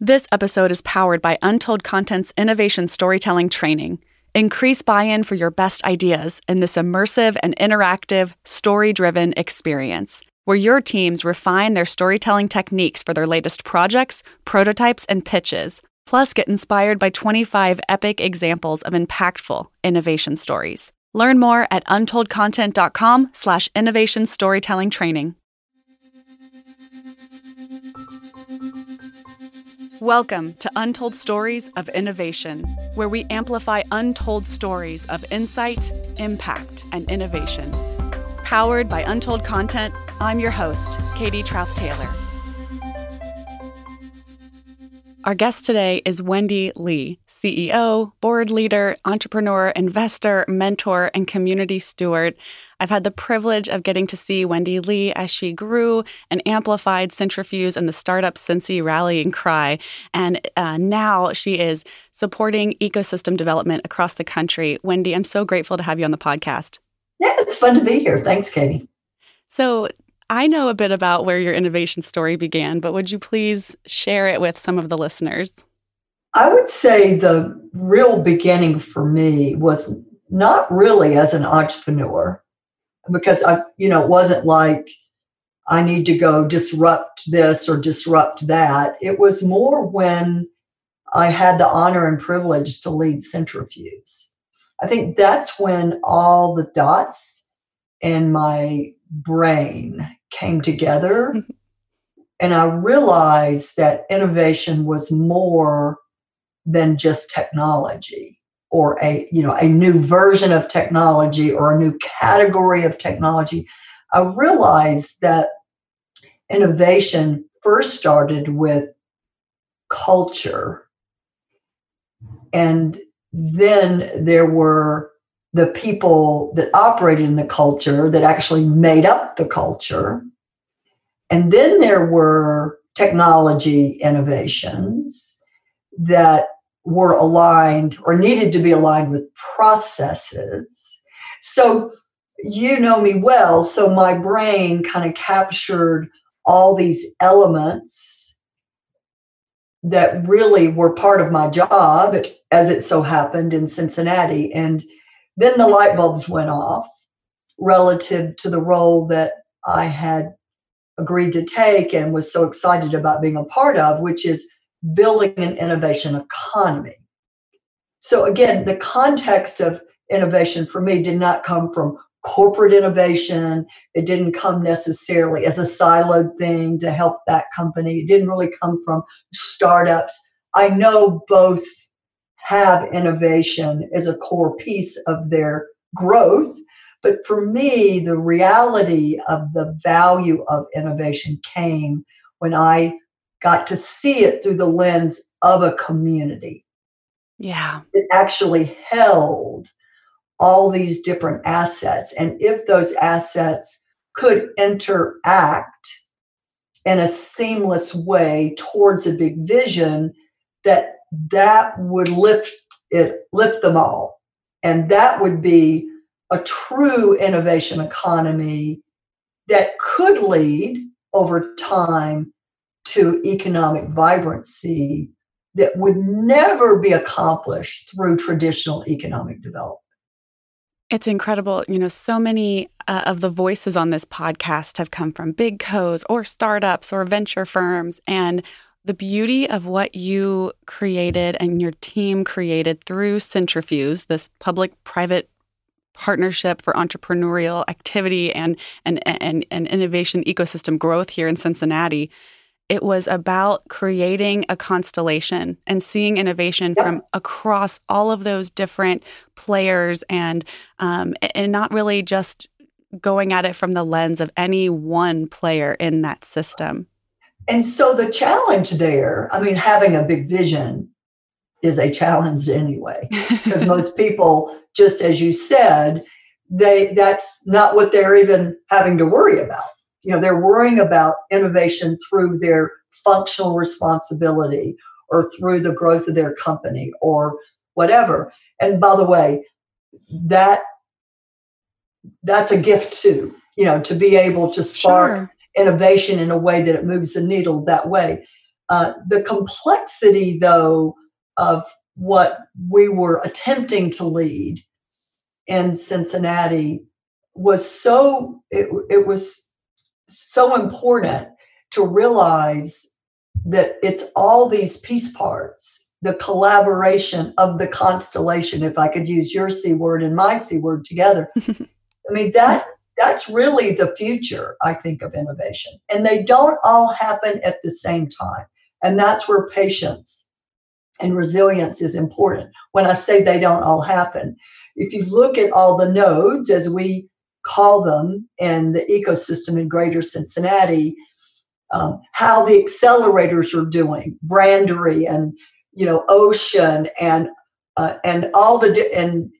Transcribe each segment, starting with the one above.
This episode is powered by Untold Content's innovation storytelling training. Increase buy in for your best ideas in this immersive and interactive, story driven experience, where your teams refine their storytelling techniques for their latest projects, prototypes, and pitches. Plus, get inspired by 25 epic examples of impactful innovation stories. Learn more at untoldcontent.com slash innovation storytelling training. Welcome to Untold Stories of Innovation, where we amplify untold stories of insight, impact, and innovation. Powered by Untold Content, I'm your host, Katie Trout Taylor. Our guest today is Wendy Lea, CEO, board leader, entrepreneur, investor, mentor, and community steward. I've had the privilege of getting to see Wendy Lea as she grew and amplified Cintrifuse and the startup Cincy rallying cry. And uh, now she is supporting ecosystem development across the country. Wendy, I'm so grateful to have you on the podcast. Yeah, it's fun to be here. Thanks, Katie. So, I know a bit about where your innovation story began, but would you please share it with some of the listeners? I would say the real beginning for me was not really as an entrepreneur because I, you know, it wasn't like I need to go disrupt this or disrupt that. It was more when I had the honor and privilege to lead Cintrifuse. I think that's when all the dots in my brain came together. Mm-hmm. And I realized that innovation was more than just technology or a you know a new version of technology or a new category of technology i realized that innovation first started with culture. And then there were the people that operated in the culture that actually made up the culture. And then there were technology innovations that were aligned or needed to be aligned with processes. So, you know me well, so my brain kind of captured all these elements that really were part of my job, as it so happened in Cincinnati. And then the light bulbs went off relative to the role that I had agreed to take and was so excited about being a part of, which is building an innovation economy. So, again, the context of innovation for me did not come from corporate innovation. It didn't come necessarily as a siloed thing to help that company. It didn't really come from startups. I know both have innovation as a core piece of their growth. But for me, the reality of the value of innovation came when I got to see it through the lens of a community. Yeah. It actually held all these different assets. And if those assets could interact in a seamless way towards a big vision, that that would lift it, lift them all. And that would be a true innovation economy that could lead over time to economic vibrancy that would never be accomplished through traditional economic development. It's incredible. You know, so many uh, of the voices on this podcast have come from big co's or startups or venture firms. And the beauty of what you created and your team created through Cintrifuse, this public private partnership for entrepreneurial activity and, and, and, and innovation ecosystem growth here in Cincinnati it was about creating a constellation and seeing innovation from across all of those different players and um, and not really just going at it from the lens of any one player in that system. And so the challenge there, I mean, having a big vision is a challenge anyway, because most people, just as you said, they that's not what they're even having to worry about you know they're worrying about innovation through their functional responsibility or through the growth of their company or whatever and by the way that that's a gift too you know to be able to spark sure. innovation in a way that it moves the needle that way Uh, the complexity, though, of what we were attempting to lead in Cincinnati was so it, it was so important to realize that it's all these piece parts the collaboration of the constellation if i could use your c word and my c word together. I mean that that's really the future i think of innovation. And they don't all happen at the same time. And that's where patience and resilience is important. When i say they don't all happen if you look at all the nodes as we call them in the ecosystem in greater cincinnati um, how the accelerators are doing brandery and you know ocean and uh, and all the and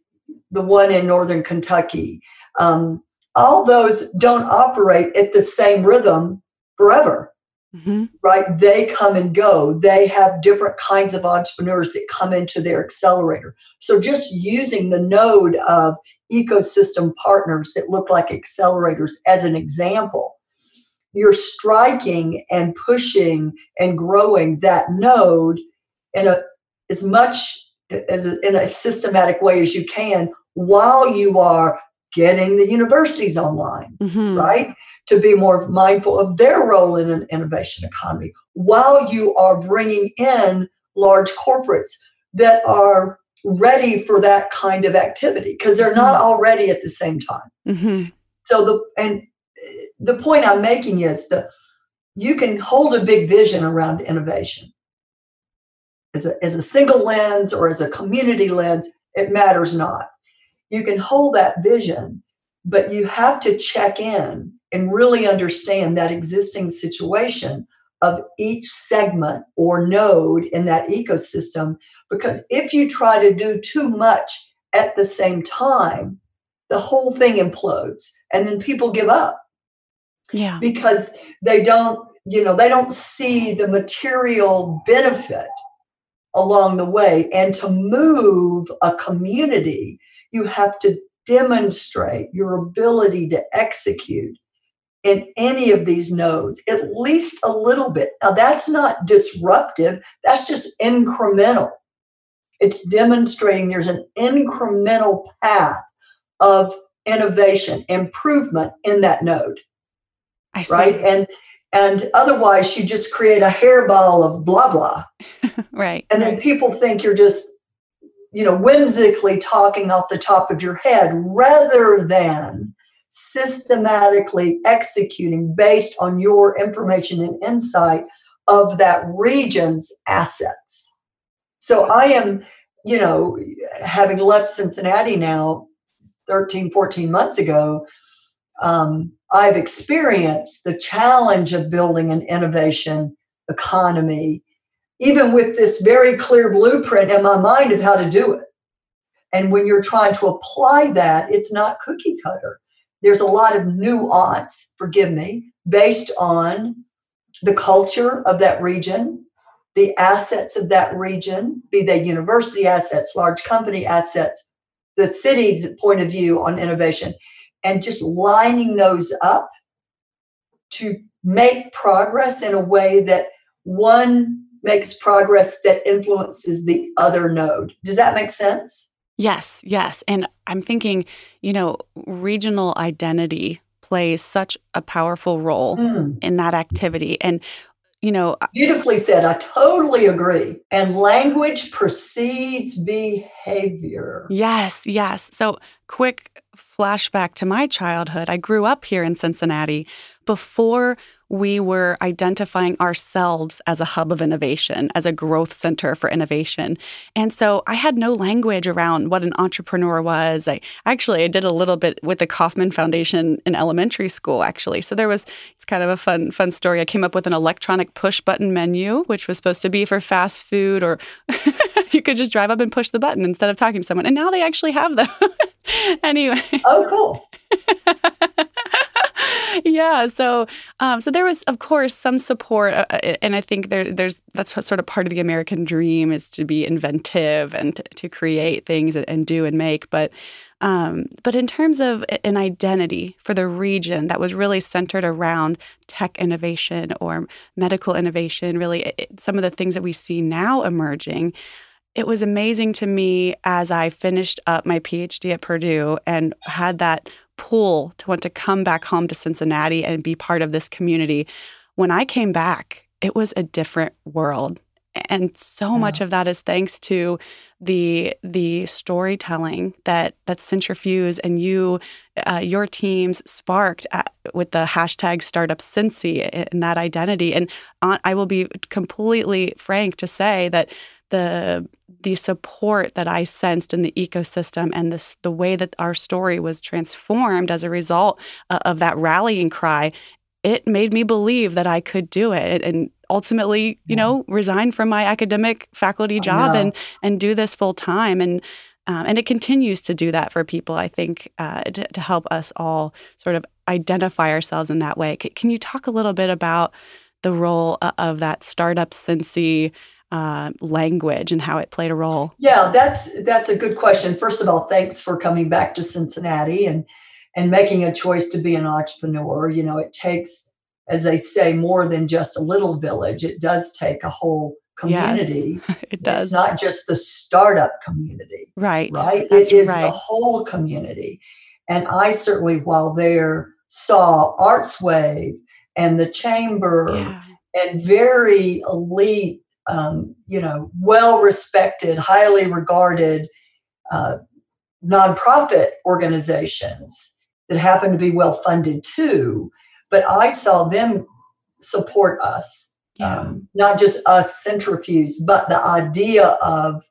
the one in northern kentucky. Um, all those don't operate at the same rhythm forever mm-hmm. right they come and go they have different kinds of entrepreneurs that come into their accelerator so just using the node of ecosystem partners that look like accelerators as an example you're striking and pushing and growing that node in a as much as a, in a systematic way as you can while you are getting the universities online mm-hmm. right to be more mindful of their role in an innovation economy while you are bringing in large corporates that are ready for that kind of activity because they're not mm-hmm. already at the same time mm-hmm. so the and the point I'm making is that you can hold a big vision around innovation. As a, as a single lens or as a community lens, it matters not. You can hold that vision, but you have to check in and really understand that existing situation of each segment or node in that ecosystem. Because if you try to do too much at the same time, the whole thing implodes and then people give up yeah. Because they don't, you know, they don't see the material benefit along the way. And to move a community, you have to demonstrate your ability to execute in any of these nodes, at least a little bit. Now, that's not disruptive, that's just incremental. It's demonstrating there's an incremental path of innovation, improvement in that node right? And and otherwise you just create a hairball of blah blah. right. And then people think you're just you know whimsically talking off the top of your head rather than systematically executing based on your information and insight of that region's assets. So I am, you know, having left Cincinnati now 13, 14 months ago, um, I've experienced the challenge of building an innovation economy, even with this very clear blueprint in my mind of how to do it. And when you're trying to apply that, it's not cookie cutter. There's a lot of nuance, forgive me, based on the culture of that region, the assets of that region, be they university assets, large company assets, the city's point of view on innovation and just lining those up to make progress in a way that one makes progress that influences the other node. Does that make sense? Yes, yes. And I'm thinking, you know, regional identity plays such a powerful role mm. in that activity. And you know, beautifully said. I totally agree. And language precedes behavior. Yes, yes. So, quick flashback to my childhood. I grew up here in Cincinnati before we were identifying ourselves as a hub of innovation, as a growth center for innovation. And so I had no language around what an entrepreneur was. I actually I did a little bit with the Kauffman Foundation in elementary school actually. So there was it's kind of a fun fun story. I came up with an electronic push button menu which was supposed to be for fast food or you could just drive up and push the button instead of talking to someone. And now they actually have them. anyway. Oh cool. yeah. So, um, so there was, of course, some support, uh, uh, and I think there, there's that's what sort of part of the American dream is to be inventive and to, to create things and, and, do and make. But, um, but in terms of an identity for the region that was really centered around tech innovation or medical innovation, really it, some of the things that we see now emerging it was amazing to me as I finished up my PhD at Purdue and had that pull to want to come back home to Cincinnati and be part of this community. When I came back, it was a different world. And so yeah. much of that is thanks to the the storytelling that that Cintrifuse and you, uh, your teams sparked at, with the hashtag Startup Cincy and that identity. And on, I will be completely frank to say that the the support that I sensed in the ecosystem and this, the way that our story was transformed as a result uh, of that rallying cry, it made me believe that I could do it and ultimately, you know, resign from my academic faculty job and and do this full time and um, and it continues to do that for people. I think uh, to, to, help us all sort of identify ourselves in that way. C- can you talk a little bit about the role of that startup Cincy? Uh, language and how it played a role? Yeah, that's that's a good question. First of all, thanks for coming back to Cincinnati and and making a choice to be an entrepreneur. You know, it takes, as they say, more than just a little village. It does take a whole community. Yes, it does. It's not just the startup community. Right. Right. That's it is right. the whole community. And I certainly, while there, saw Artswave and the Chamber yeah. and very elite um, you know, well respected, highly regarded uh, nonprofit organizations that happen to be well funded too. But I saw them support us, yeah. um, not just us Cintrifuse, but the idea of,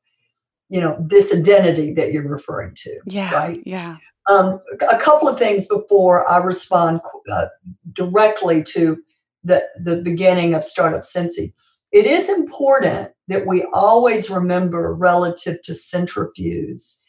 you know, this identity that you're referring to. Yeah. Right. Yeah. Um, a couple of things before I respond uh, directly to the, the beginning of Startup Cincy it is important that we always remember relative to Cintrifuse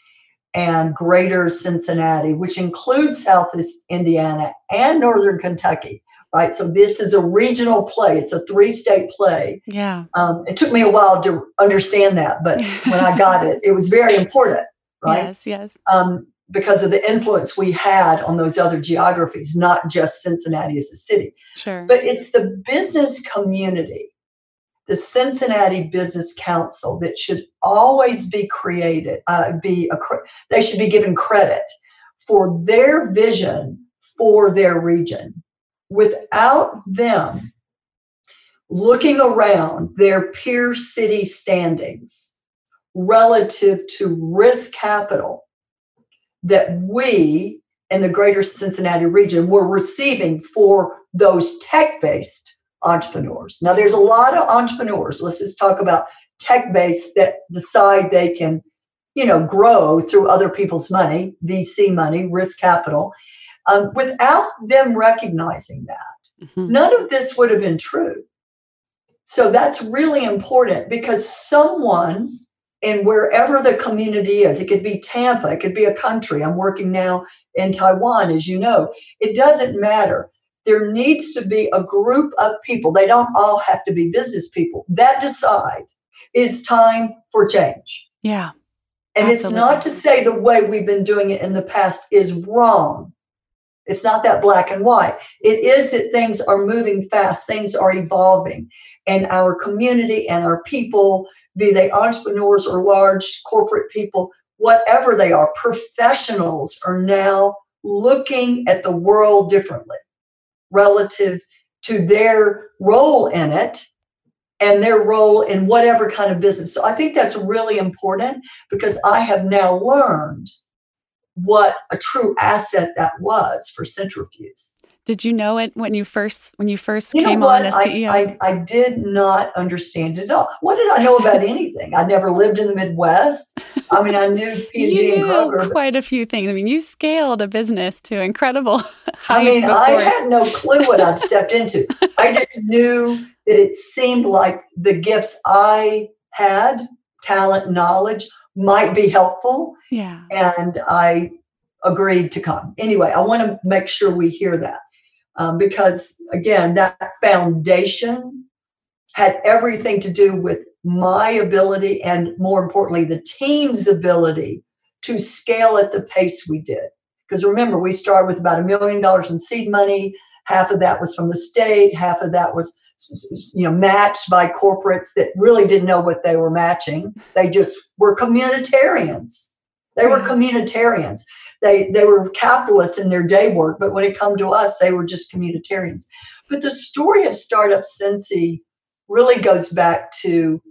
and greater Cincinnati, which includes Southeast Indiana and Northern Kentucky, right? So this is a regional play. It's a three-state play. Yeah. Um, it took me a while to understand that, but when I got it, it was very important, right? Yes, yes. Um, because of the influence we had on those other geographies, not just Cincinnati as a city. Sure. But it's the business community the Cincinnati Business Council that should always be created, uh, be a, they should be given credit for their vision for their region. Without them looking around their peer city standings relative to risk capital that we in the greater Cincinnati region were receiving for those tech based entrepreneurs. Now, there's a lot of entrepreneurs. Let's just talk about tech based that decide they can, you know, grow through other people's money, VC money, risk capital, um, without them recognizing that. Mm-hmm. None of this would have been true. So that's really important because someone in wherever the community is, it could be Tampa, it could be a country. I'm working now in Taiwan, as you know. It doesn't matter there needs to be a group of people, they don't all have to be business people, that decide it's time for change. Yeah. And absolutely. it's not to say the way we've been doing it in the past is wrong. It's not that black and white. It is that things are moving fast, things are evolving, and our community and our people, be they entrepreneurs or large corporate people, whatever they are, professionals are now looking at the world differently relative to their role in it and their role in whatever kind of business. So I think that's really important because I have now learned what a true asset that was for Cintrifuse. Did you know it when you first when you first you came on as CEO? I, I, I, did not understand it at all. What did I know about anything? I never lived in the Midwest. I mean, I knew P&G and Kroger. Quite a few things. I mean, you scaled a business to incredible I mean, before. I had no clue what I'd stepped into. I just knew that it seemed like the gifts I had, talent, knowledge, might be helpful. Yeah. And I agreed to come. Anyway, I want to make sure we hear that. Um, because again, that foundation had everything to do with my ability and more importantly, the team's ability to scale at the pace we did. Because remember, we started with about a million dollars in seed money. Half of that was from the state, half of that was you know matched by corporates that really didn't know what they were matching. They just were communitarians. They were communitarians. They they were capitalists in their day work, but when it come to us, they were just communitarians. But the story of Startup Cincy really goes back to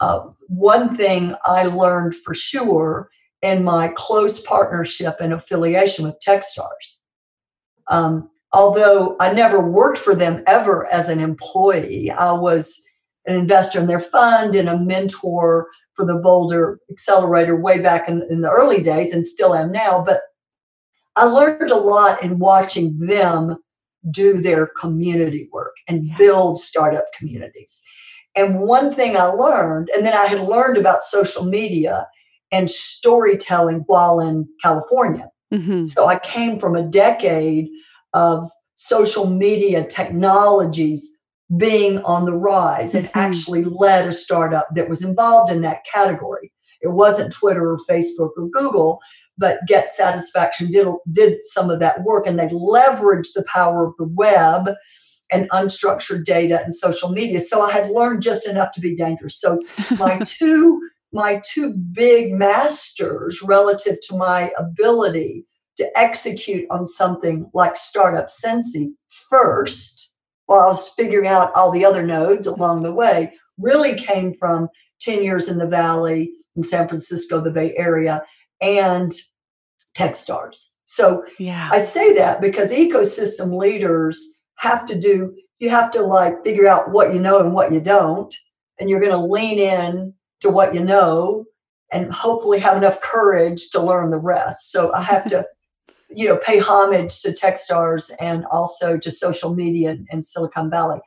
uh, one thing I learned for sure in my close partnership and affiliation with Techstars. Um, although I never worked for them ever as an employee, I was an investor in their fund and a mentor for the Boulder Accelerator way back in, in the early days and still am now. But I learned a lot in watching them do their community work and build startup communities. And one thing I learned, and then I had learned about social media and storytelling while in California. Mm-hmm. So I came from a decade of social media technologies being on the rise and mm-hmm. actually led a startup that was involved in that category. It wasn't Twitter or Facebook or Google, but Get Satisfaction did, did some of that work and they leveraged the power of the web and unstructured data and social media. So I had learned just enough to be dangerous. So my two my two big masters relative to my ability to execute on something like Startup Cincy first, while I was figuring out all the other nodes along the way, really came from 10 years in the Valley, in San Francisco, the Bay Area, and Techstars. So yeah. I say that because ecosystem leaders have to do, you have to like figure out what you know and what you don't. And you're going to lean in to what you know and hopefully have enough courage to learn the rest. So I have to, you know, pay homage to Techstars and also to social media and Silicon Valley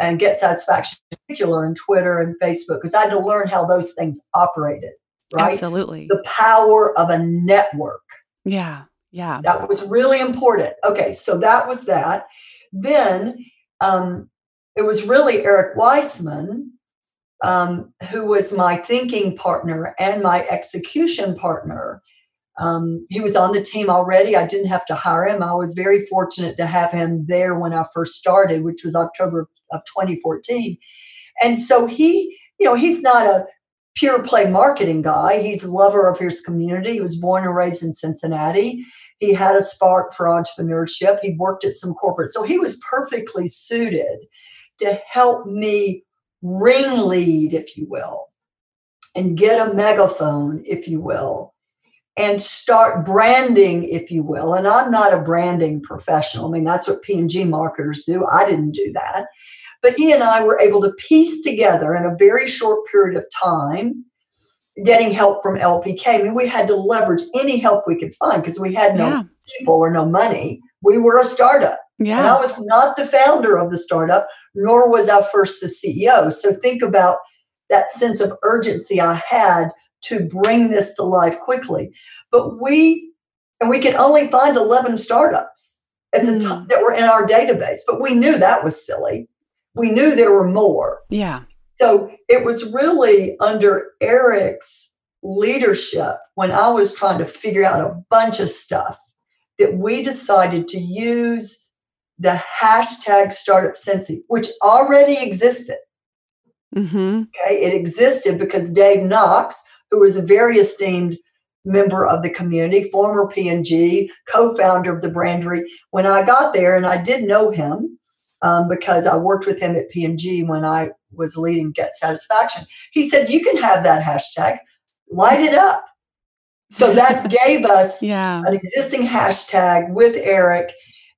and get satisfaction, in particular in Twitter and Facebook, because I had to learn how those things operated, right? Absolutely. The power of a network. Yeah. Yeah. That was really important. Okay. So that was that. Then um, it was really Eric Weissman um, who was my thinking partner and my execution partner. Um, he was on the team already. I didn't have to hire him. I was very fortunate to have him there when I first started, which was October of 2014. And so he, you know, he's not a pure play marketing guy. He's a lover of his community. He was born and raised in Cincinnati. He had a spark for entrepreneurship. He worked at some corporate. So he was perfectly suited to help me ringlead, if you will, and get a megaphone, if you will, and start branding, if you will. And I'm not a branding professional. I mean, that's what P&G marketers do. I didn't do that. But he and I were able to piece together in a very short period of time, getting help from LPK. I mean, we had to leverage any help we could find because we had no yeah. people or no money. We were a startup. Yeah. And I was not the founder of the startup, nor was I first the CEO. So think about that sense of urgency I had to bring this to life quickly. But we, and we could only find 11 startups at the mm. time that were in our database, but we knew that was silly. We knew there were more. Yeah. So it was really under Eric's leadership when I was trying to figure out a bunch of stuff that we decided to use the hashtag startup cincy, which already existed. Mm-hmm. Okay, it existed because Dave Knox, who was a very esteemed member of the community, former P&G, co-founder of the brandery. When I got there, and I did know him um, because I worked with him at P&G when I was leading Get Satisfaction. He said, "You can have that hashtag, light it up." So that gave us yeah. an existing hashtag with Eric,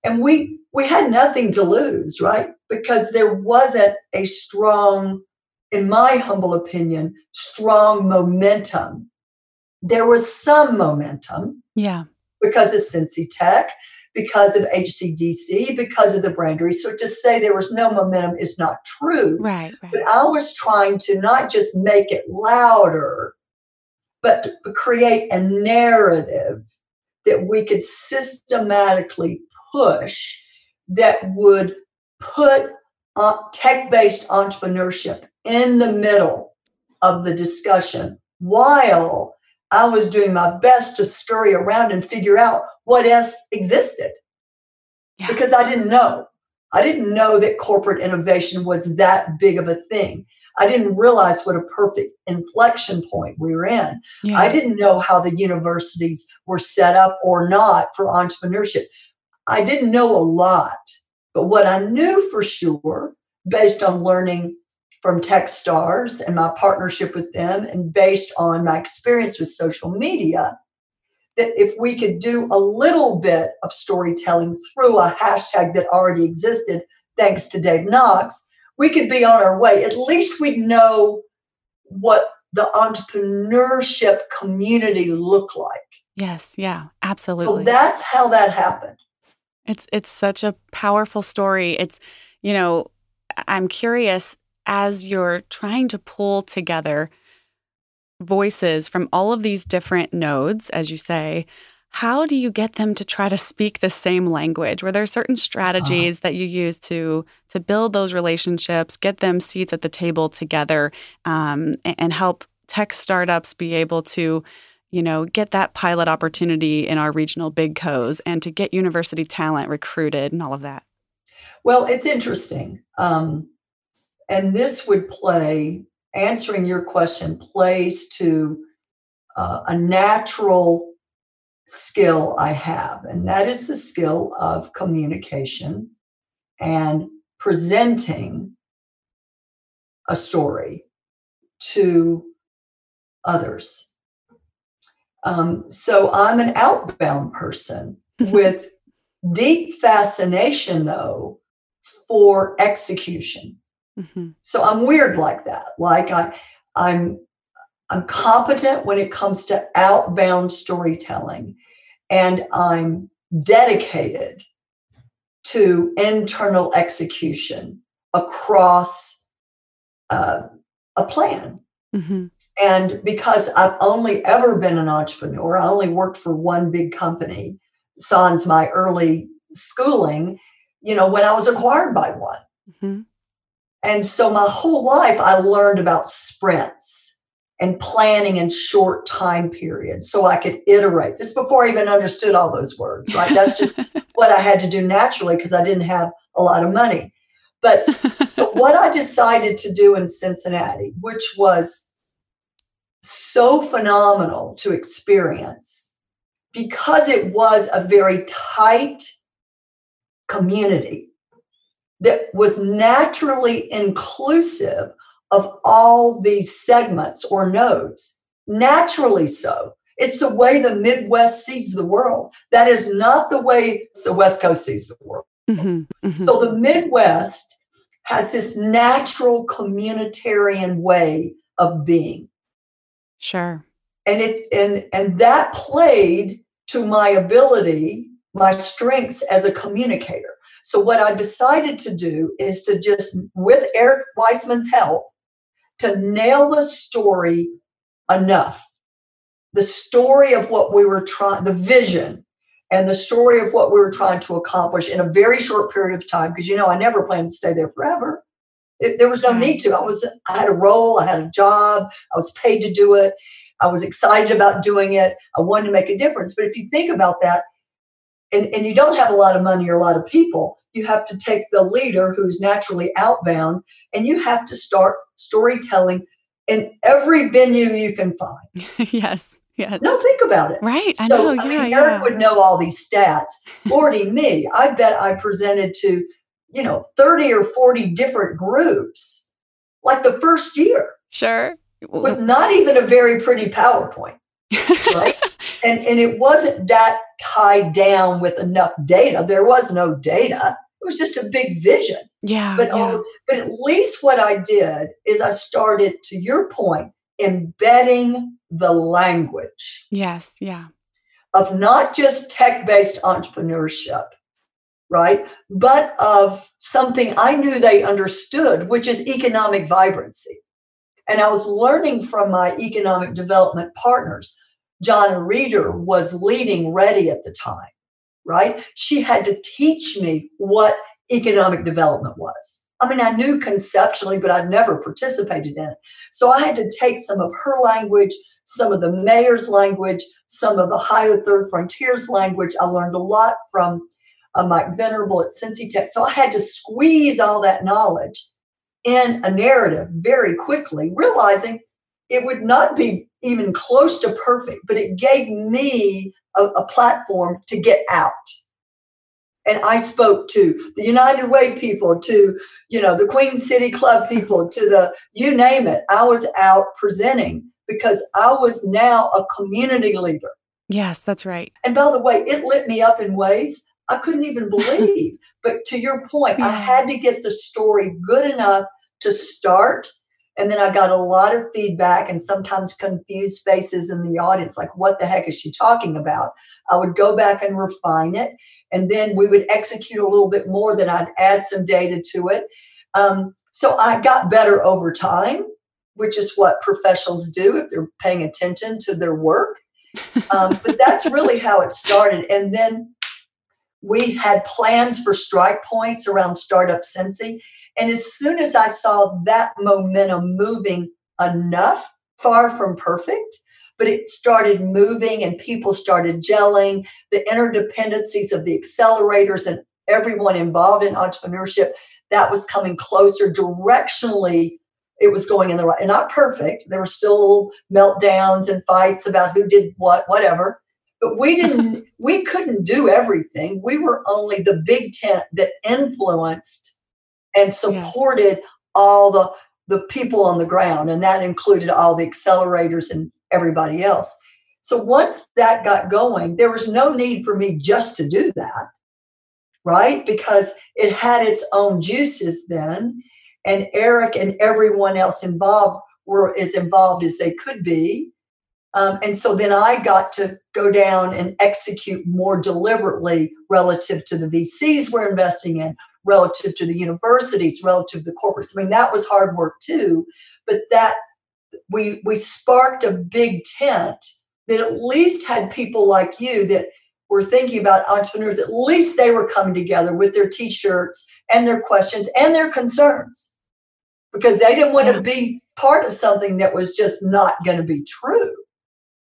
and we we had nothing to lose, right? Because there wasn't a strong, in my humble opinion, strong momentum. There was some momentum. Yeah. Because of Cincy Tech, because of HCDC, because of the brandery. So to say there was no momentum is not true. Right, right. But I was trying to not just make it louder, but create a narrative that we could systematically push that would put uh, tech based entrepreneurship in the middle of the discussion while I was doing my best to scurry around and figure out what else existed yeah. because I didn't know. I didn't know that corporate innovation was that big of a thing. I didn't realize what a perfect inflection point we were in. Yeah. I didn't know how the universities were set up or not for entrepreneurship. I didn't know a lot, but what I knew for sure, based on learning from Techstars and my partnership with them, and based on my experience with social media, that if we could do a little bit of storytelling through a hashtag that already existed, thanks to Dave Knox, we could be on our way. At least we'd know what the entrepreneurship community looked like. Yes, yeah, absolutely. So that's how that happened. It's it's such a powerful story. It's, you know, I'm curious as you're trying to pull together voices from all of these different nodes, as you say, how do you get them to try to speak the same language? Were there certain uh-huh. strategies uh that you use to to build those relationships, get them seats at the table together, um, and, and help tech startups be able to, you know, get that pilot opportunity in our regional big co's and to get university talent recruited and all of that? Well, it's interesting. Um, and this would play, answering your question, plays to uh, a natural skill I have, and that is the skill of communication and presenting a story to others. Um, so I'm an outbound person with deep fascination, though, for execution. Mm-hmm. So I'm weird like that. Like I, I'm, I'm competent when it comes to outbound storytelling, and I'm dedicated to internal execution across uh, a plan. Mm-hmm. And because I've only ever been an entrepreneur, I only worked for one big company, sans my early schooling, you know, when I was acquired by one. Mm-hmm. And so my whole life, I learned about sprints and planning in short time periods so I could iterate. This before I even understood all those words, right? That's just what I had to do naturally because I didn't have a lot of money. But, but what I decided to do in Cincinnati, which was so phenomenal to experience because it was a very tight community that was naturally inclusive of all these segments or nodes. Naturally so. It's the way the Midwest sees the world. That is not the way the West Coast sees the world. Mm-hmm, mm-hmm. So the Midwest has this natural communitarian way of being. Sure. And it and and that played to my ability, my strengths as a communicator. So what I decided to do is to just, with Eric Weissman's help, to nail the story enough. The story of what we were trying, the vision, and the story of what we were trying to accomplish in a very short period of time. Because you know, I never planned to stay there forever. It, there was no need to. I was, I had a role, I had a job, I was paid to do it. I was excited about doing it. I wanted to make a difference. But if you think about that, and, and you don't have a lot of money or a lot of people, you have to take the leader who's naturally outbound and you have to start storytelling in every venue you can find. yes. Yeah. No, think about it. Right. So, I know. Yeah, I mean, Eric would know all these stats. Lordy me, I bet I presented to, you know, 30 or 40 different groups like the first year. Sure. With not even a very pretty PowerPoint. Right. and, and it wasn't that tied down with enough data. There was no data. It was just a big vision. Yeah. But yeah. But at least what I did is I started, to your point, embedding the language. Yes. Yeah. Of not just tech-based entrepreneurship, right? But of something I knew they understood, which is economic vibrancy. And I was learning from my economic development partners Johnna Reeder was leading REDI at the time. right? She had to teach me what economic development was. I mean, I knew conceptually, but I'd never participated in it. So I had to take some of her language, some of the mayor's language, some of the Ohio Third Frontiers language. I learned a lot from uh, Mike Venerable at Cincy Tech. So I had to squeeze all that knowledge in a narrative very quickly, realizing it would not be even close to perfect, but it gave me a, a platform to get out and I spoke to the United Way people, to you know the Queen City Club people, to the you name it. I was out presenting because I was now a community leader. Yes, that's right. And by the way, it lit me up in ways I couldn't even believe. but to your point, yeah. I had to get the story good enough to start. And then I got a lot of feedback and sometimes confused faces in the audience, like, what the heck is she talking about? I would go back and refine it and then we would execute a little bit more. Then I'd add some data to it. Um, so I got better over time, which is what professionals do if they're paying attention to their work. Um, but that's really how it started. And then we had plans for strike points around Startup Cincy. And as soon as I saw that momentum moving enough, far from perfect, but it started moving and people started gelling. The interdependencies of the accelerators and everyone involved in entrepreneurship, that was coming closer directionally. It was going in the right, and not perfect. There were still meltdowns and fights about who did what, whatever. But we didn't, we couldn't do everything. We were only the big tent that influenced and supported yes. all the the people on the ground, and that included all the accelerators and everybody else. So once that got going, there was no need for me just to do that, right? Because it had its own juices then. And Eric and everyone else involved were as involved as they could be. Um, and so then I got to go down and execute more deliberately relative to the VCs we're investing in, relative to the universities, relative to the corporates. I mean, that was hard work too, but that we we sparked a big tent that at least had people like you that were thinking about entrepreneurs at least they were coming together with their t-shirts and their questions and their concerns because they didn't want yeah. to be part of something that was just not going to be true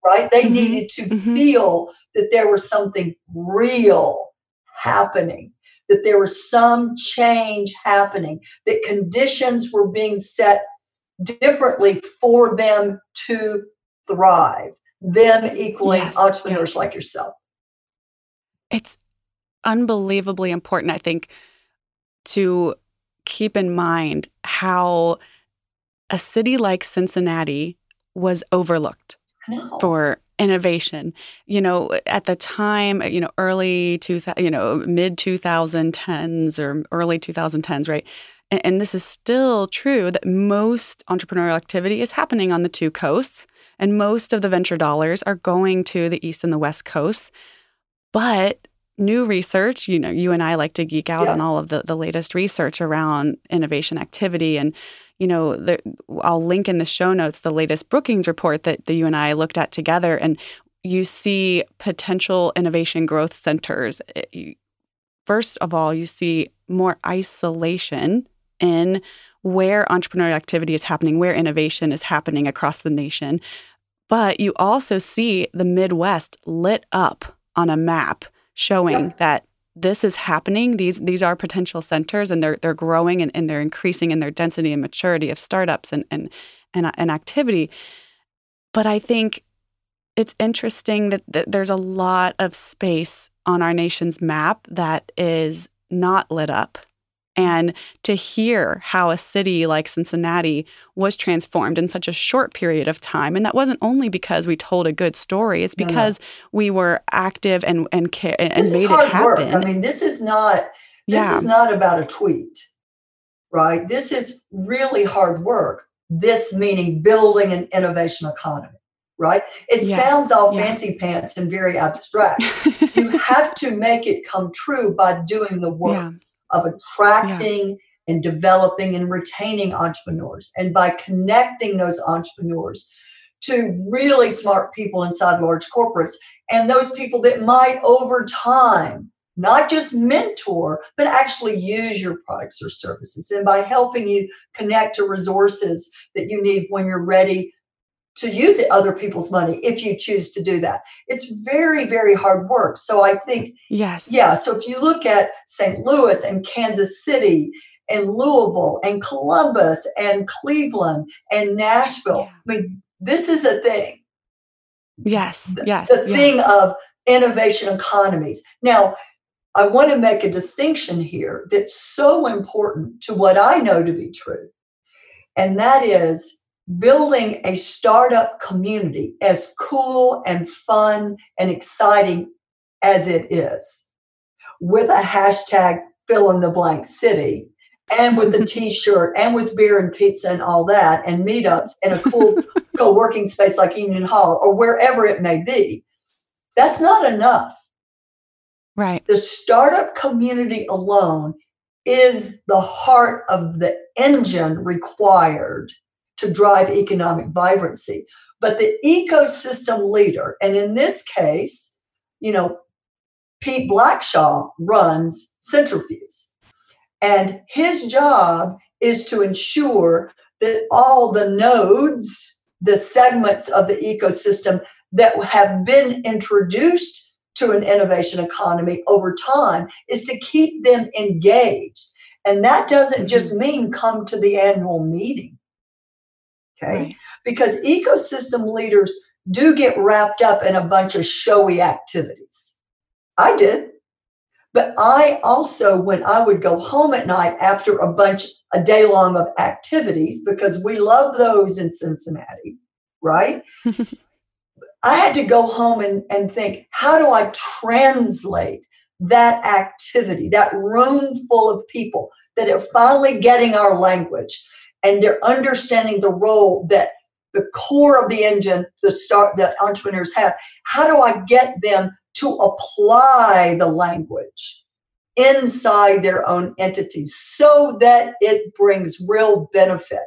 right they mm-hmm. needed to mm-hmm. feel that there was something real happening that there was some change happening that conditions were being set differently for them to thrive, them equaling yes, entrepreneurs like yourself. It's unbelievably important, I think, to keep in mind how a city like Cincinnati was overlooked for innovation. You know, at the time, you know, early two, you know, mid 2010s or early 2010s, right? and, and this is still true that most entrepreneurial activity is happening on the two coasts and most of the venture dollars are going to the east and the west coasts but new research you know you and i like to geek out yeah. on all of the, the latest research around innovation activity and you know the, i'll link in the show notes the latest brookings report that the you and i looked at together and you see potential innovation growth centers eh, first of all you see more isolation in where entrepreneurial activity is happening, where innovation is happening across the nation. But you also see the Midwest lit up on a map showing that this is happening. These these are potential centers and they're they're growing and, and they're increasing in their density and maturity of startups and and and, uh, and activity. But I think it's interesting that, that there's a lot of space on our nation's map that is not lit up and to hear how a city like Cincinnati was transformed in such a short period of time. And that wasn't only because we told a good story, it's because no, no. we were active and and, and this made it happen. Work. I mean, this is not this yeah. is not about a tweet, right? This is really hard work. This meaning building an innovation economy right? It yes. sounds all yes. fancy pants and very abstract. you have to make it come true by doing the work. Of attracting yeah. and developing and retaining entrepreneurs. And by connecting those entrepreneurs to really smart people inside large corporates and those people that might over time not just mentor, but actually use your products or services. And by helping you connect to resources that you need when you're ready to use other people's money, if you choose to do that. It's very, very hard work. So I think, yes. Yeah. So if you look at St. Louis and Kansas City and Louisville and Columbus and Cleveland and Nashville, yeah. I mean, this is a thing. Yes. Yes. The, the thing of innovation economies. Now, I want to make a distinction here that's so important to what I know to be true. And that is building a startup community as cool and fun and exciting as it is with a hashtag fill in the blank city and with the t-shirt and with beer and pizza and all that and meetups and a cool co-working space like union hall or wherever it may be that's not enough Right. The startup community alone is the heart of the engine required to drive economic vibrancy. But the ecosystem leader, and in this case, you know, Pete Blackshaw runs Cintrifuse. And his job is to ensure that all the nodes, the segments of the ecosystem that have been introduced to an innovation economy over time is to keep them engaged. And that doesn't mm-hmm. just mean come to the annual meeting. Okay. Right. Because ecosystem leaders do get wrapped up in a bunch of showy activities. I did. But I also, when I would go home at night after a bunch, a day long of activities, because we love those in Cincinnati, right? I had to go home and, and think, how do I translate that activity, that room full of people that are finally getting our language and they're understanding the role that the core of the engine, the start that entrepreneurs have. How do I get them to apply the language inside their own entity so that it brings real benefit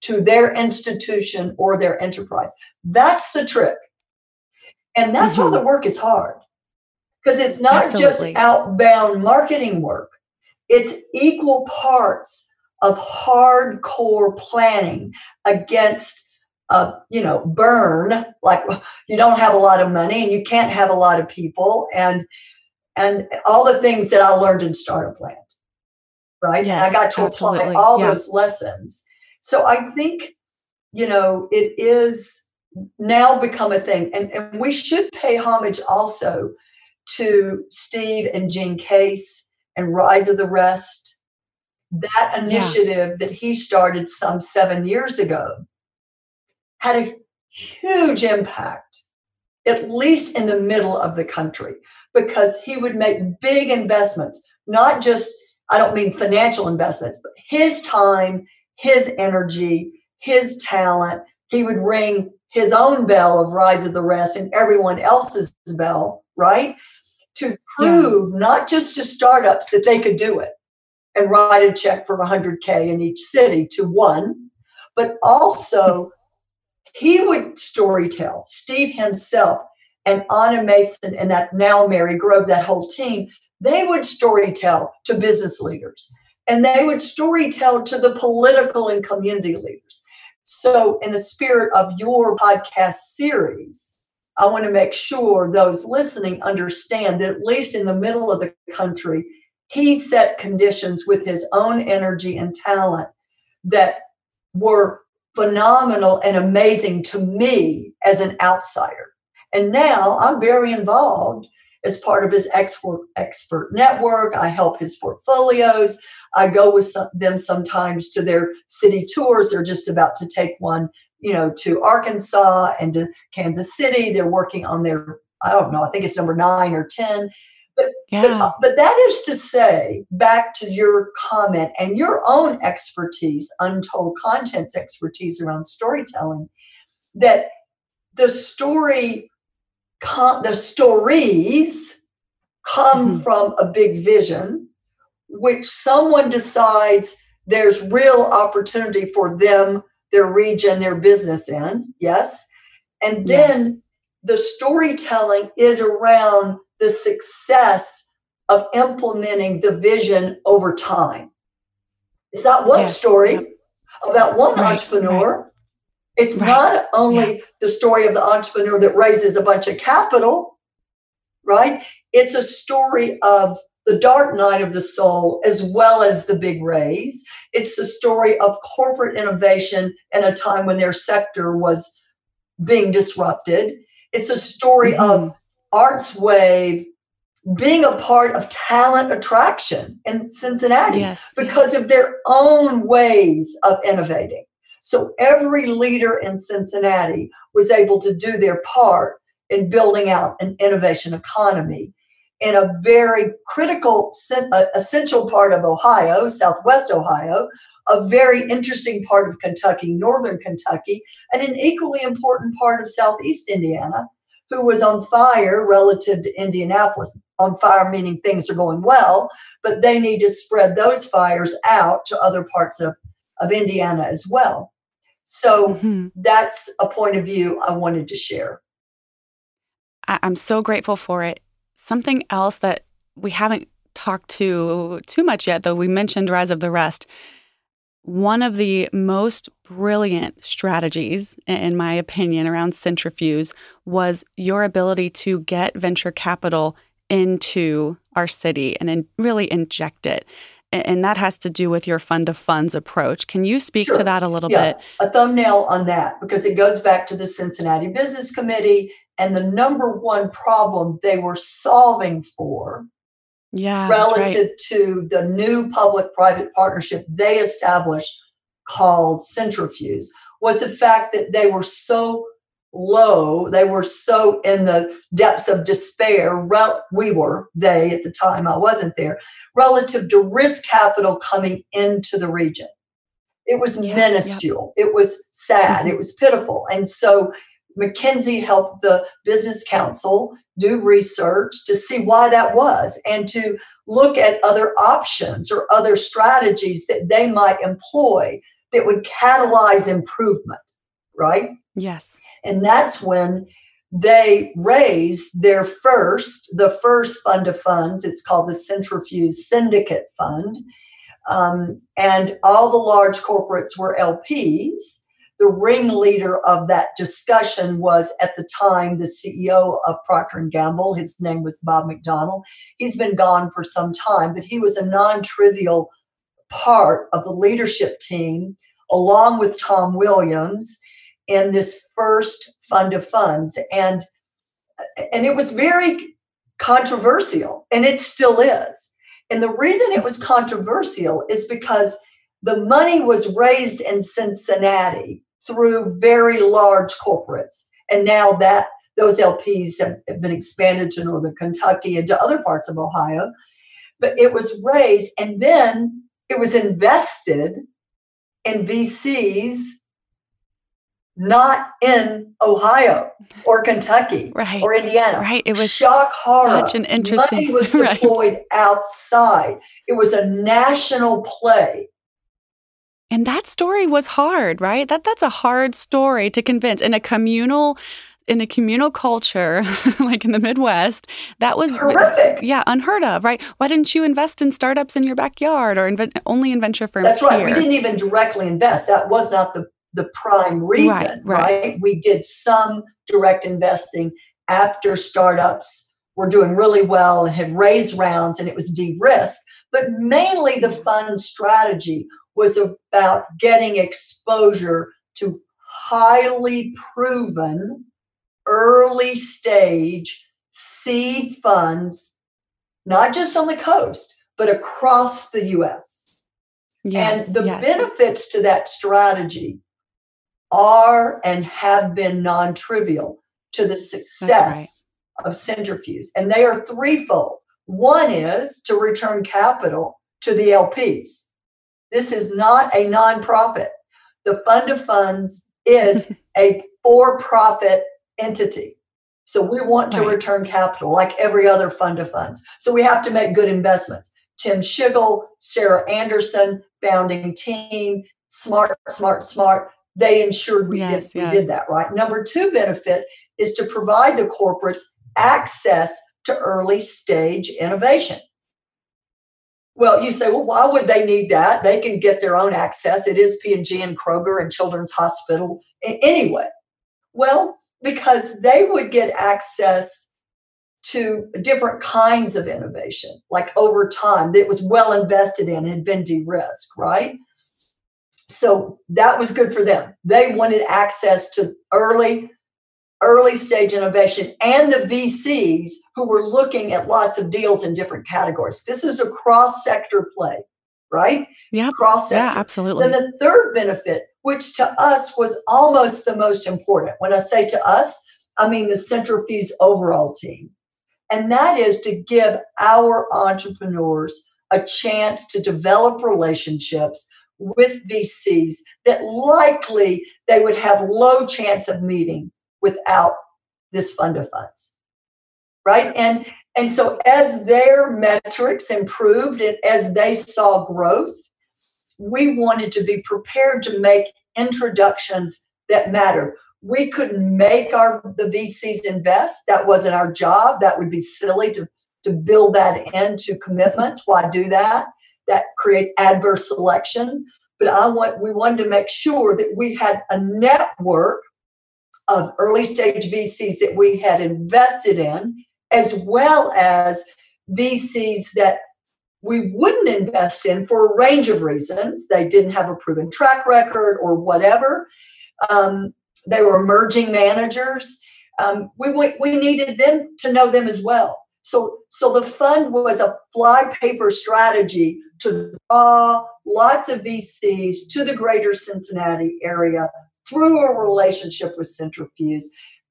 to their institution or their enterprise? That's the trick. And that's mm-hmm. why the work is hard. Because it's not Absolutely. just outbound marketing work, it's equal parts of hardcore planning against uh, you know burn like you don't have a lot of money and you can't have a lot of people and and all the things that i learned in startup land right yes, i got to absolutely. apply all yeah. those lessons so i think you know it is now become a thing. And, and we should pay homage also to Steve and Jean Case and Rise of the Rest. That initiative yeah. that he started some seven years ago had a huge impact, at least in the middle of the country, because he would make big investments, not just, I don't mean financial investments, but his time, his energy, his talent. He would ring his own bell of Rise of the Rest and everyone else's bell, right? To prove yeah. not just to startups that they could do it and write a check for 100K in each city to one, but also he would storytell, Steve himself and Anna Mason and that now Mary Grove, that whole team, they would storytell to business leaders. And they would storytell to the political and community leaders. So, in the spirit of your podcast series, I want to make sure those listening understand that at least in the middle of the country, he set conditions with his own energy and talent that were phenomenal and amazing to me as an outsider. And now I'm very involved as part of his expert expert network. I help his portfolios. I go with some, them sometimes to their city tours. They're just about to take one, you know, to Arkansas and to Kansas City. They're working on their, I don't know, I think it's number nine or 10. But, yeah. but, but that is to say, back to your comment and your own expertise, untold contents expertise around storytelling, that the story, the stories come mm-hmm. from a big vision which someone decides there's real opportunity for them, their region, their business in. Yes. And then yes. the storytelling is around the success of implementing the vision over time. It's not one yes. story yep. about one right. entrepreneur. Right. It's right. not only yeah. the story of the entrepreneur that raises a bunch of capital, right? It's a story of the dark night of the soul as well as the big raise. It's a story of corporate innovation in a time when their sector was being disrupted. It's a story mm-hmm. of ArtsWave being a part of talent attraction in Cincinnati yes, because yes. of their own ways of innovating. So every leader in Cincinnati was able to do their part in building out an innovation economy in a very critical, uh, essential part of Ohio, Southwest Ohio, a very interesting part of Kentucky, Northern Kentucky, and an equally important part of Southeast Indiana, who was on fire relative to Indianapolis. On fire meaning things are going well, but they need to spread those fires out to other parts of, of Indiana as well. So mm-hmm. that's a point of view I wanted to share. I'm so grateful for it. Something else that we haven't talked to too much yet, though we mentioned Rise of the Rest. One of the most brilliant strategies, in my opinion, around Cintrifuse was your ability to get venture capital into our city and in, really inject it and that has to do with your fund of funds approach. Can you speak sure. to that a little yeah. bit? A thumbnail on that because it goes back to the Cincinnati Business Committee and the number one problem they were solving for yeah, relative right. to the new public private partnership they established called Cintrifuse was the fact that they were so low. They were so in the depths of despair. We were, they at the time, I wasn't there, relative to risk capital coming into the region. It was yeah, minuscule. Yeah. It was sad. Mm-hmm. It was pitiful. And so McKinsey helped the Business Council do research to see why that was and to look at other options or other strategies that they might employ that would catalyze improvement, right? Yes. And that's when they raise their first, the first fund of funds. It's called the Cintrifuse Syndicate Fund. Um, and all the large corporates were LPs. The ringleader of that discussion was at the time the CEO of Procter and Gamble. His name was Bob McDonald. He's been gone for some time, but he was a non-trivial part of the leadership team, along with Tom Williams in this first fund of funds and and it was very controversial and it still is and the reason it was controversial is because the money was raised in Cincinnati through very large corporates and now that those LPs have, have been expanded to northern Kentucky and to other parts of Ohio but it was raised and then it was invested in VCs not in Ohio or Kentucky right. or Indiana. Right. It was shock horror. Such an interesting. Money was deployed right. outside. It was a national play. And that story was hard, right? That that's a hard story to convince in a communal in a communal culture like in the Midwest, that was horrific. Yeah, unheard of, right? Why didn't you invest in startups in your backyard or inv- only in venture firms? That's right. Here? We didn't even directly invest. That was not the the prime reason, right, right. right? We did some direct investing after startups were doing really well and had raised rounds and it was de risked. But mainly the fund strategy was about getting exposure to highly proven early stage seed funds, not just on the coast, but across the US. Yes, and the yes. benefits to that strategy are and have been non trivial to the success right. of Cintrifuse. And they are threefold. One is to return capital to the LPs. This is not a nonprofit. The fund of funds is a for profit entity. So we want to right. return capital like every other fund of funds. So we have to make good investments. Tim Schigel, Sarah Anderson, founding team, smart, smart, smart they ensured we, Yes, did, we did that, right? Number two benefit is to provide the corporates access to early stage innovation. Well, you say, well, why would they need that? They can get their own access. It is P&G and Kroger and Children's Hospital anyway. Well, because they would get access to different kinds of innovation, like over time, that was well invested in, had been de-risked, right? So that was good for them. They wanted access to early, early stage innovation and the VCs who were looking at lots of deals in different categories. This is a cross-sector play, right? Yeah. Cross sector. Yeah, absolutely. Then the third benefit, which to us was almost the most important, when I say to us, I mean the Cintrifuse overall team. And that is to give our entrepreneurs a chance to develop relationships with VCs that likely they would have low chance of meeting without this fund of funds. Right? And and so as their metrics improved and as they saw growth, we wanted to be prepared to make introductions that mattered. We couldn't make our the VCs invest. That wasn't our job. That would be silly to, to build that into commitments. Why do that? That creates adverse selection. But I want we wanted to make sure that we had a network of early stage VCs that we had invested in, as well as VCs that we wouldn't invest in for a range of reasons. They didn't have a proven track record or whatever. Um, they were emerging managers. Um, we, we, we needed them to know them as well. So, so the fund was a fly paper strategy to draw lots of VCs to the greater Cincinnati area through a relationship with Cintrifuse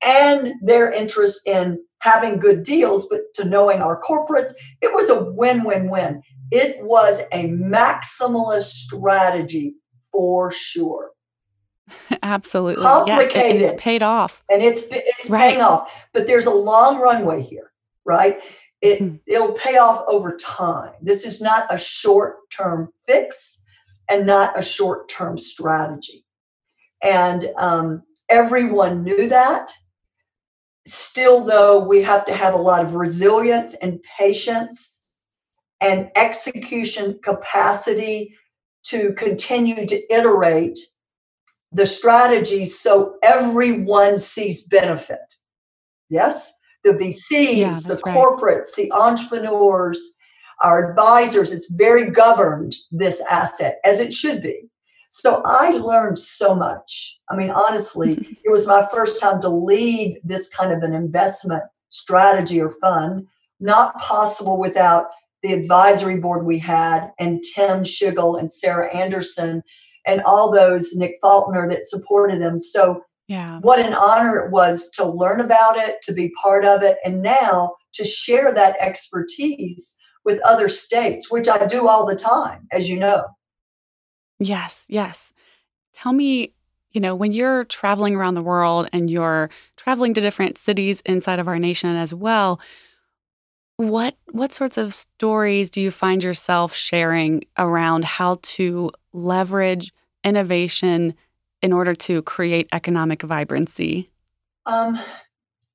and their interest in having good deals, but to knowing our corporates. It was a win win win. It was a maximalist strategy for sure. Absolutely. Yes. And- And it's paid off. and it's it's Right. paying off. But there's a long runway here, right? It Mm. it'll pay off over time. This is not a short term fix and not a short term strategy. And um, everyone knew that. Still, though, we have to have a lot of resilience and patience and execution capacity to continue to iterate the strategy so everyone sees benefit. Yes? The VCs, Yeah, the that's right. corporates, the entrepreneurs, our advisors, it's very governed, this asset, as it should be. So I learned so much. I mean, honestly, it was my first time to lead this kind of an investment strategy or fund. Not possible without the advisory board we had and Tim Schigel and Sarah Anderson and all those Nick Faulkner that supported them. So Yeah. what an honor it was to learn about it, to be part of it, and now to share that expertise with other states, which I do all the time, as you know. Yes, yes. Tell me, you know, when you're traveling around the world and you're traveling to different cities inside of our nation as well, what what sorts of stories do you find yourself sharing around how to leverage innovation in order to create economic vibrancy? Um,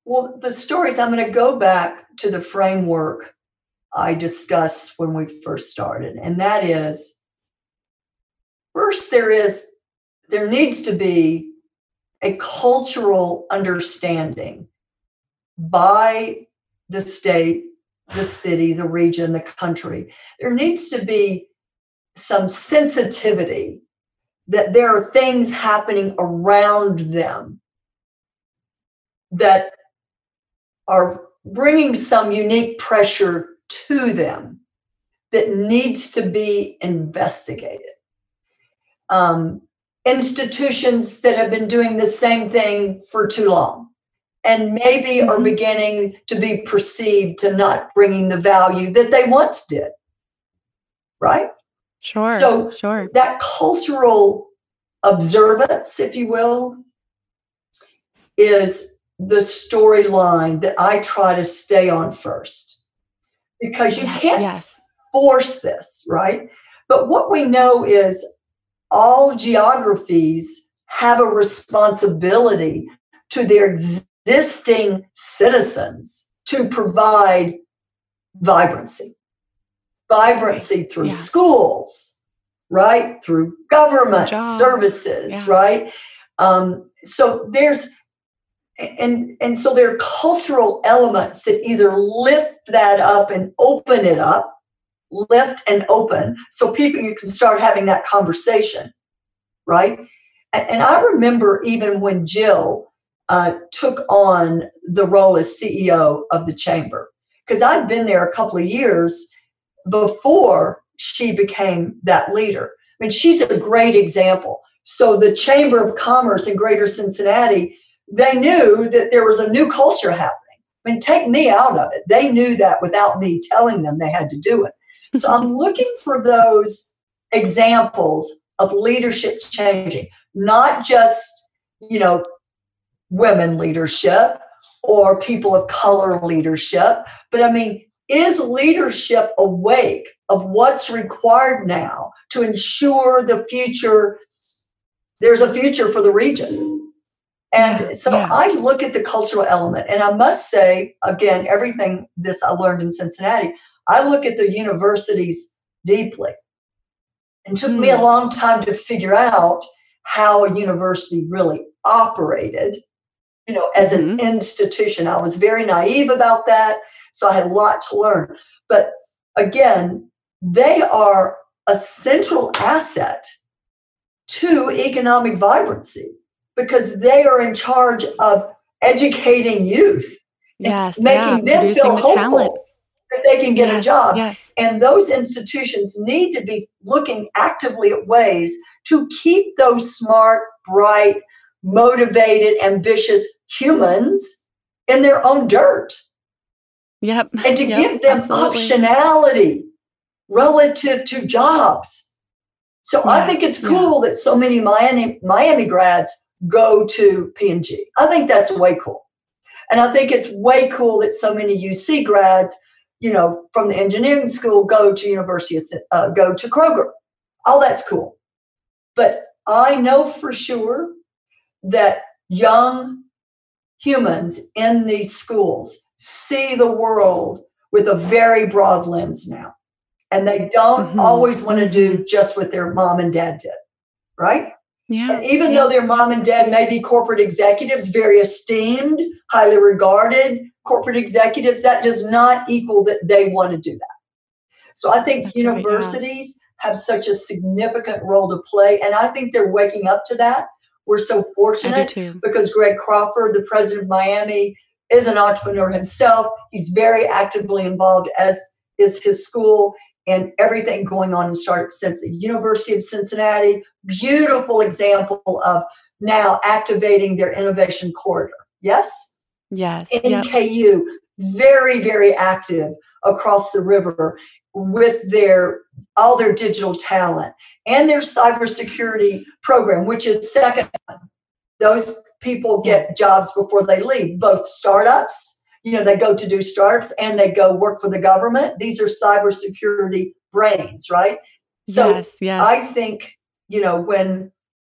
well, the stories, I'm going to go back to the framework I discussed when we first started, and that is first, there is, there needs to be a cultural understanding by the state, the city, the region, the country. There needs to be some sensitivity that there are things happening around them that are bringing some unique pressure to them that needs to be investigated. Um, institutions that have been doing the same thing for too long and maybe are Mhm. beginning to be perceived to not bringing the value that they once did. Right? Sure. So- sure. that cultural observance, if you will, is the storyline that I try to stay on first. Because you Yes, can't yes. force this, right? But what we know is all geographies have a responsibility to their existing citizens to provide vibrancy. Vibrancy through yeah. schools, right? Through government services, yeah. right? Um, so there's and and so there are cultural elements that either lift that up and open it up lift and open so people you can start having that conversation right and, and i remember even when jill uh, took on the role as ceo of the chamber because i'd been there a couple of years before she became that leader i mean she's a great example so the chamber of commerce in greater cincinnati they knew that there was a new culture happening I mean, take me out of it. They knew that without me telling them they had to do it. So I'm looking for those examples of leadership changing, not just, you know, women leadership or people of color leadership, but I mean, is leadership awake of what's required now to ensure the future? There's a future for the region. And so yeah. I look at the cultural element, and I must say, again, everything this I learned in Cincinnati, I look at the universities deeply. And took mm. me a hmm. long time to figure out how a university really operated, you know, as an mm-hmm. institution. I was very naive about that, so I had a lot to learn. But again, they are a central asset to economic vibrancy because they are in charge of educating youth, yes, making yeah, them feel the hopeful. Talent they can get yes, a job. Yes. And those institutions need to be looking actively at ways to keep those smart, bright, motivated, ambitious humans in their own dirt. Yep. And to yep, give them absolutely. optionality relative to jobs. So yes, I think it's cool yeah. that so many Miami Miami grads go to P&G. I think that's way cool. And I think it's way cool that so many UC grads you know, from the engineering school, go to University of, uh, go to Kroger. All that's cool. But I know for sure that young humans in these schools see the world with a very broad lens now. And they don't mm-hmm. always want to do mm-hmm. just what their mom and dad did, right? Yeah. And even yeah. though their mom and dad may be corporate executives, very esteemed, highly regarded corporate executives, that does not equal that they want to do that. So I think That's universities right, yeah. have such a significant role to play. And I think they're waking up to that. We're so fortunate because Greg Crawford, the president of Miami, is an entrepreneur himself. He's very actively involved, as is his school and everything going on in startup since the University of Cincinnati. Beautiful example of now activating their innovation corridor. Yes? Yes. NKU, yep. very, very active across the river with their all their digital talent and their cybersecurity program, which is second. Those people get jobs before they leave, both startups you know, they go to do startups and they go work for the government. These are cybersecurity brains, right? So yes, yes. I think, you know, when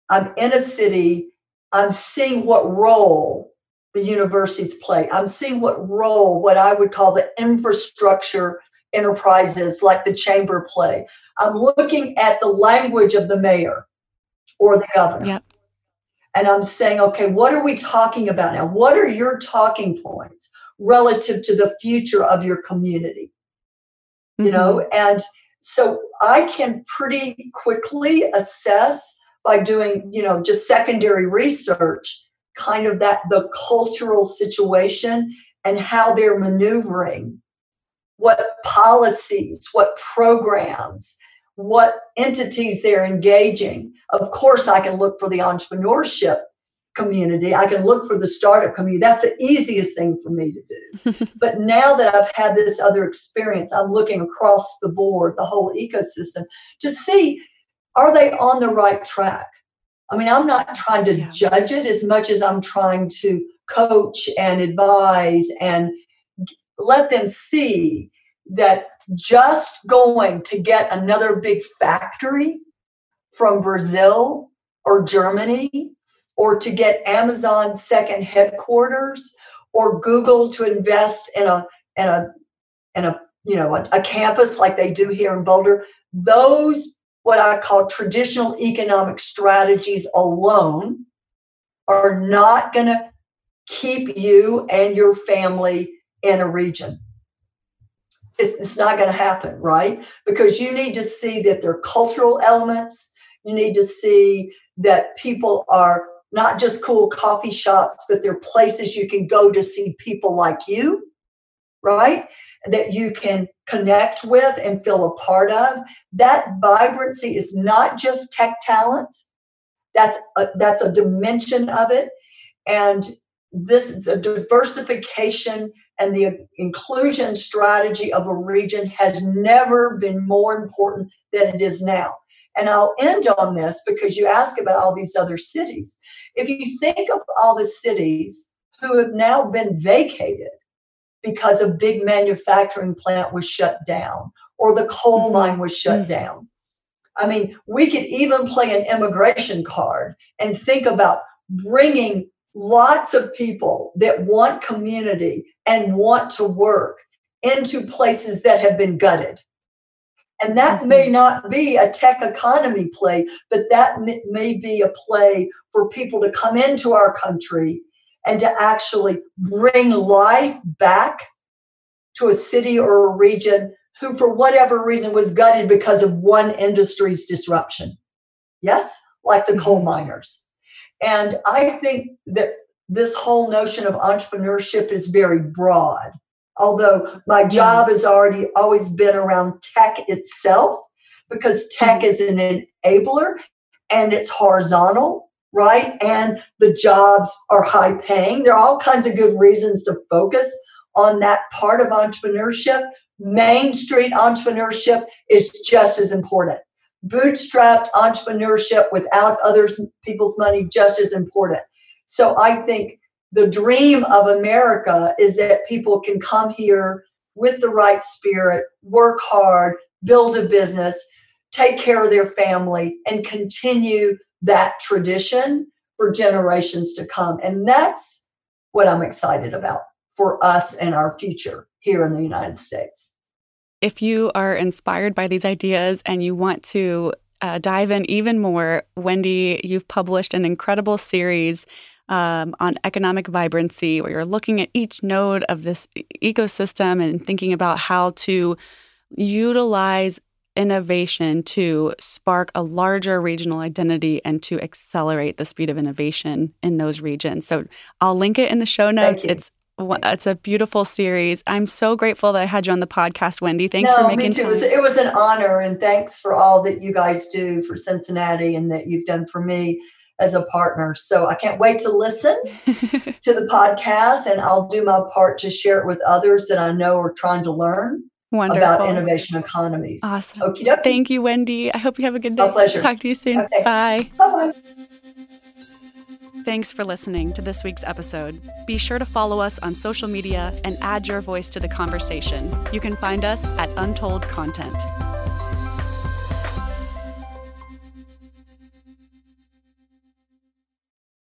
I'm in a city, I'm seeing what role the universities play. I'm seeing what role, what I would call the infrastructure enterprises like the chamber play. I'm looking at the language of the mayor or the governor. Yep. And I'm saying, okay, what are we talking about now? What are your talking points? relative to the future of your community you mm-hmm. know and so i can pretty quickly assess by doing you know just secondary research kind of that the cultural situation and how they're maneuvering what policies what programs what entities they're engaging of course i can look for the entrepreneurship community. I can look for the startup community. That's the easiest thing for me to do. but now that I've had this other experience, I'm looking across the board, the whole ecosystem, to see are they on the right track? I mean, I'm not trying to yeah. judge it as much as I'm trying to coach and advise and let them see that just going to get another big factory from Brazil or Germany or to get Amazon's second headquarters or Google to invest in a in a in a you know a, a campus like they do here in Boulder. Those what I call traditional economic strategies alone are not going to keep you and your family in a region. It's, it's not going to happen, right? Because you need to see that there are cultural elements. You need to see that people are not just cool coffee shops, but they're places you can go to see people like you, right? That you can connect with and feel a part of. That vibrancy is not just tech talent. That's a, that's a dimension of it. And this the diversification and the inclusion strategy of a region has never been more important than it is now. And I'll end on this because you ask about all these other cities. If you think of all the cities who have now been vacated because a big manufacturing plant was shut down or the coal mm-hmm. mine was shut mm-hmm. down. I mean, we could even play an immigration card and think about bringing lots of people that want community and want to work into places that have been gutted. And that mm-hmm. may not be a tech economy play, but that may be a play for people to come into our country and to actually bring life back to a city or a region who, for whatever reason, was gutted because of one industry's disruption. Yes, like the coal mm-hmm. miners. And I think that this whole notion of entrepreneurship is very broad. Although my job has already always been around tech itself, because tech mm-hmm. is an enabler and it's horizontal, right? And the jobs are high paying. There are all kinds of good reasons to focus on that part of entrepreneurship. Main Street entrepreneurship is just as important bootstrapped entrepreneurship without other people's money just as important. So I think the dream of America is that people can come here with the right spirit, work hard, build a business, take care of their family, and continue that tradition for generations to come. And that's what I'm excited about for us and our future here in the United States. If you are inspired by these ideas and you want to uh, dive in even more, Wendy, you've published an incredible series um, on economic vibrancy where you're looking at each node of this ecosystem and thinking about how to utilize innovation to spark a larger regional identity and to accelerate the speed of innovation in those regions. So I'll link it in the show notes. It's it's a beautiful series. I'm so grateful that I had you on the podcast, Wendy. Thanks no, for making me too. Time. It was, it was an honor, and thanks for all that you guys do for Cincinnati and that you've done for me as a partner. So I can't wait to listen to the podcast, and I'll do my part to share it with others that I know are trying to learn. Wonderful. About innovation economies. Awesome. Okey-dokey. Thank you, Wendy. I hope you have a good day. My pleasure. Talk to you soon. Okay. Bye. Bye bye. Thanks for listening to this week's episode. Be sure to follow us on social media and add your voice to the conversation. You can find us at Untold Content.